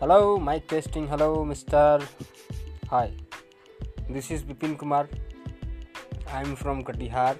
Hello, mic testing. Hello, Mr. Hi, this is Bipin Kumar. I'm from Katihar.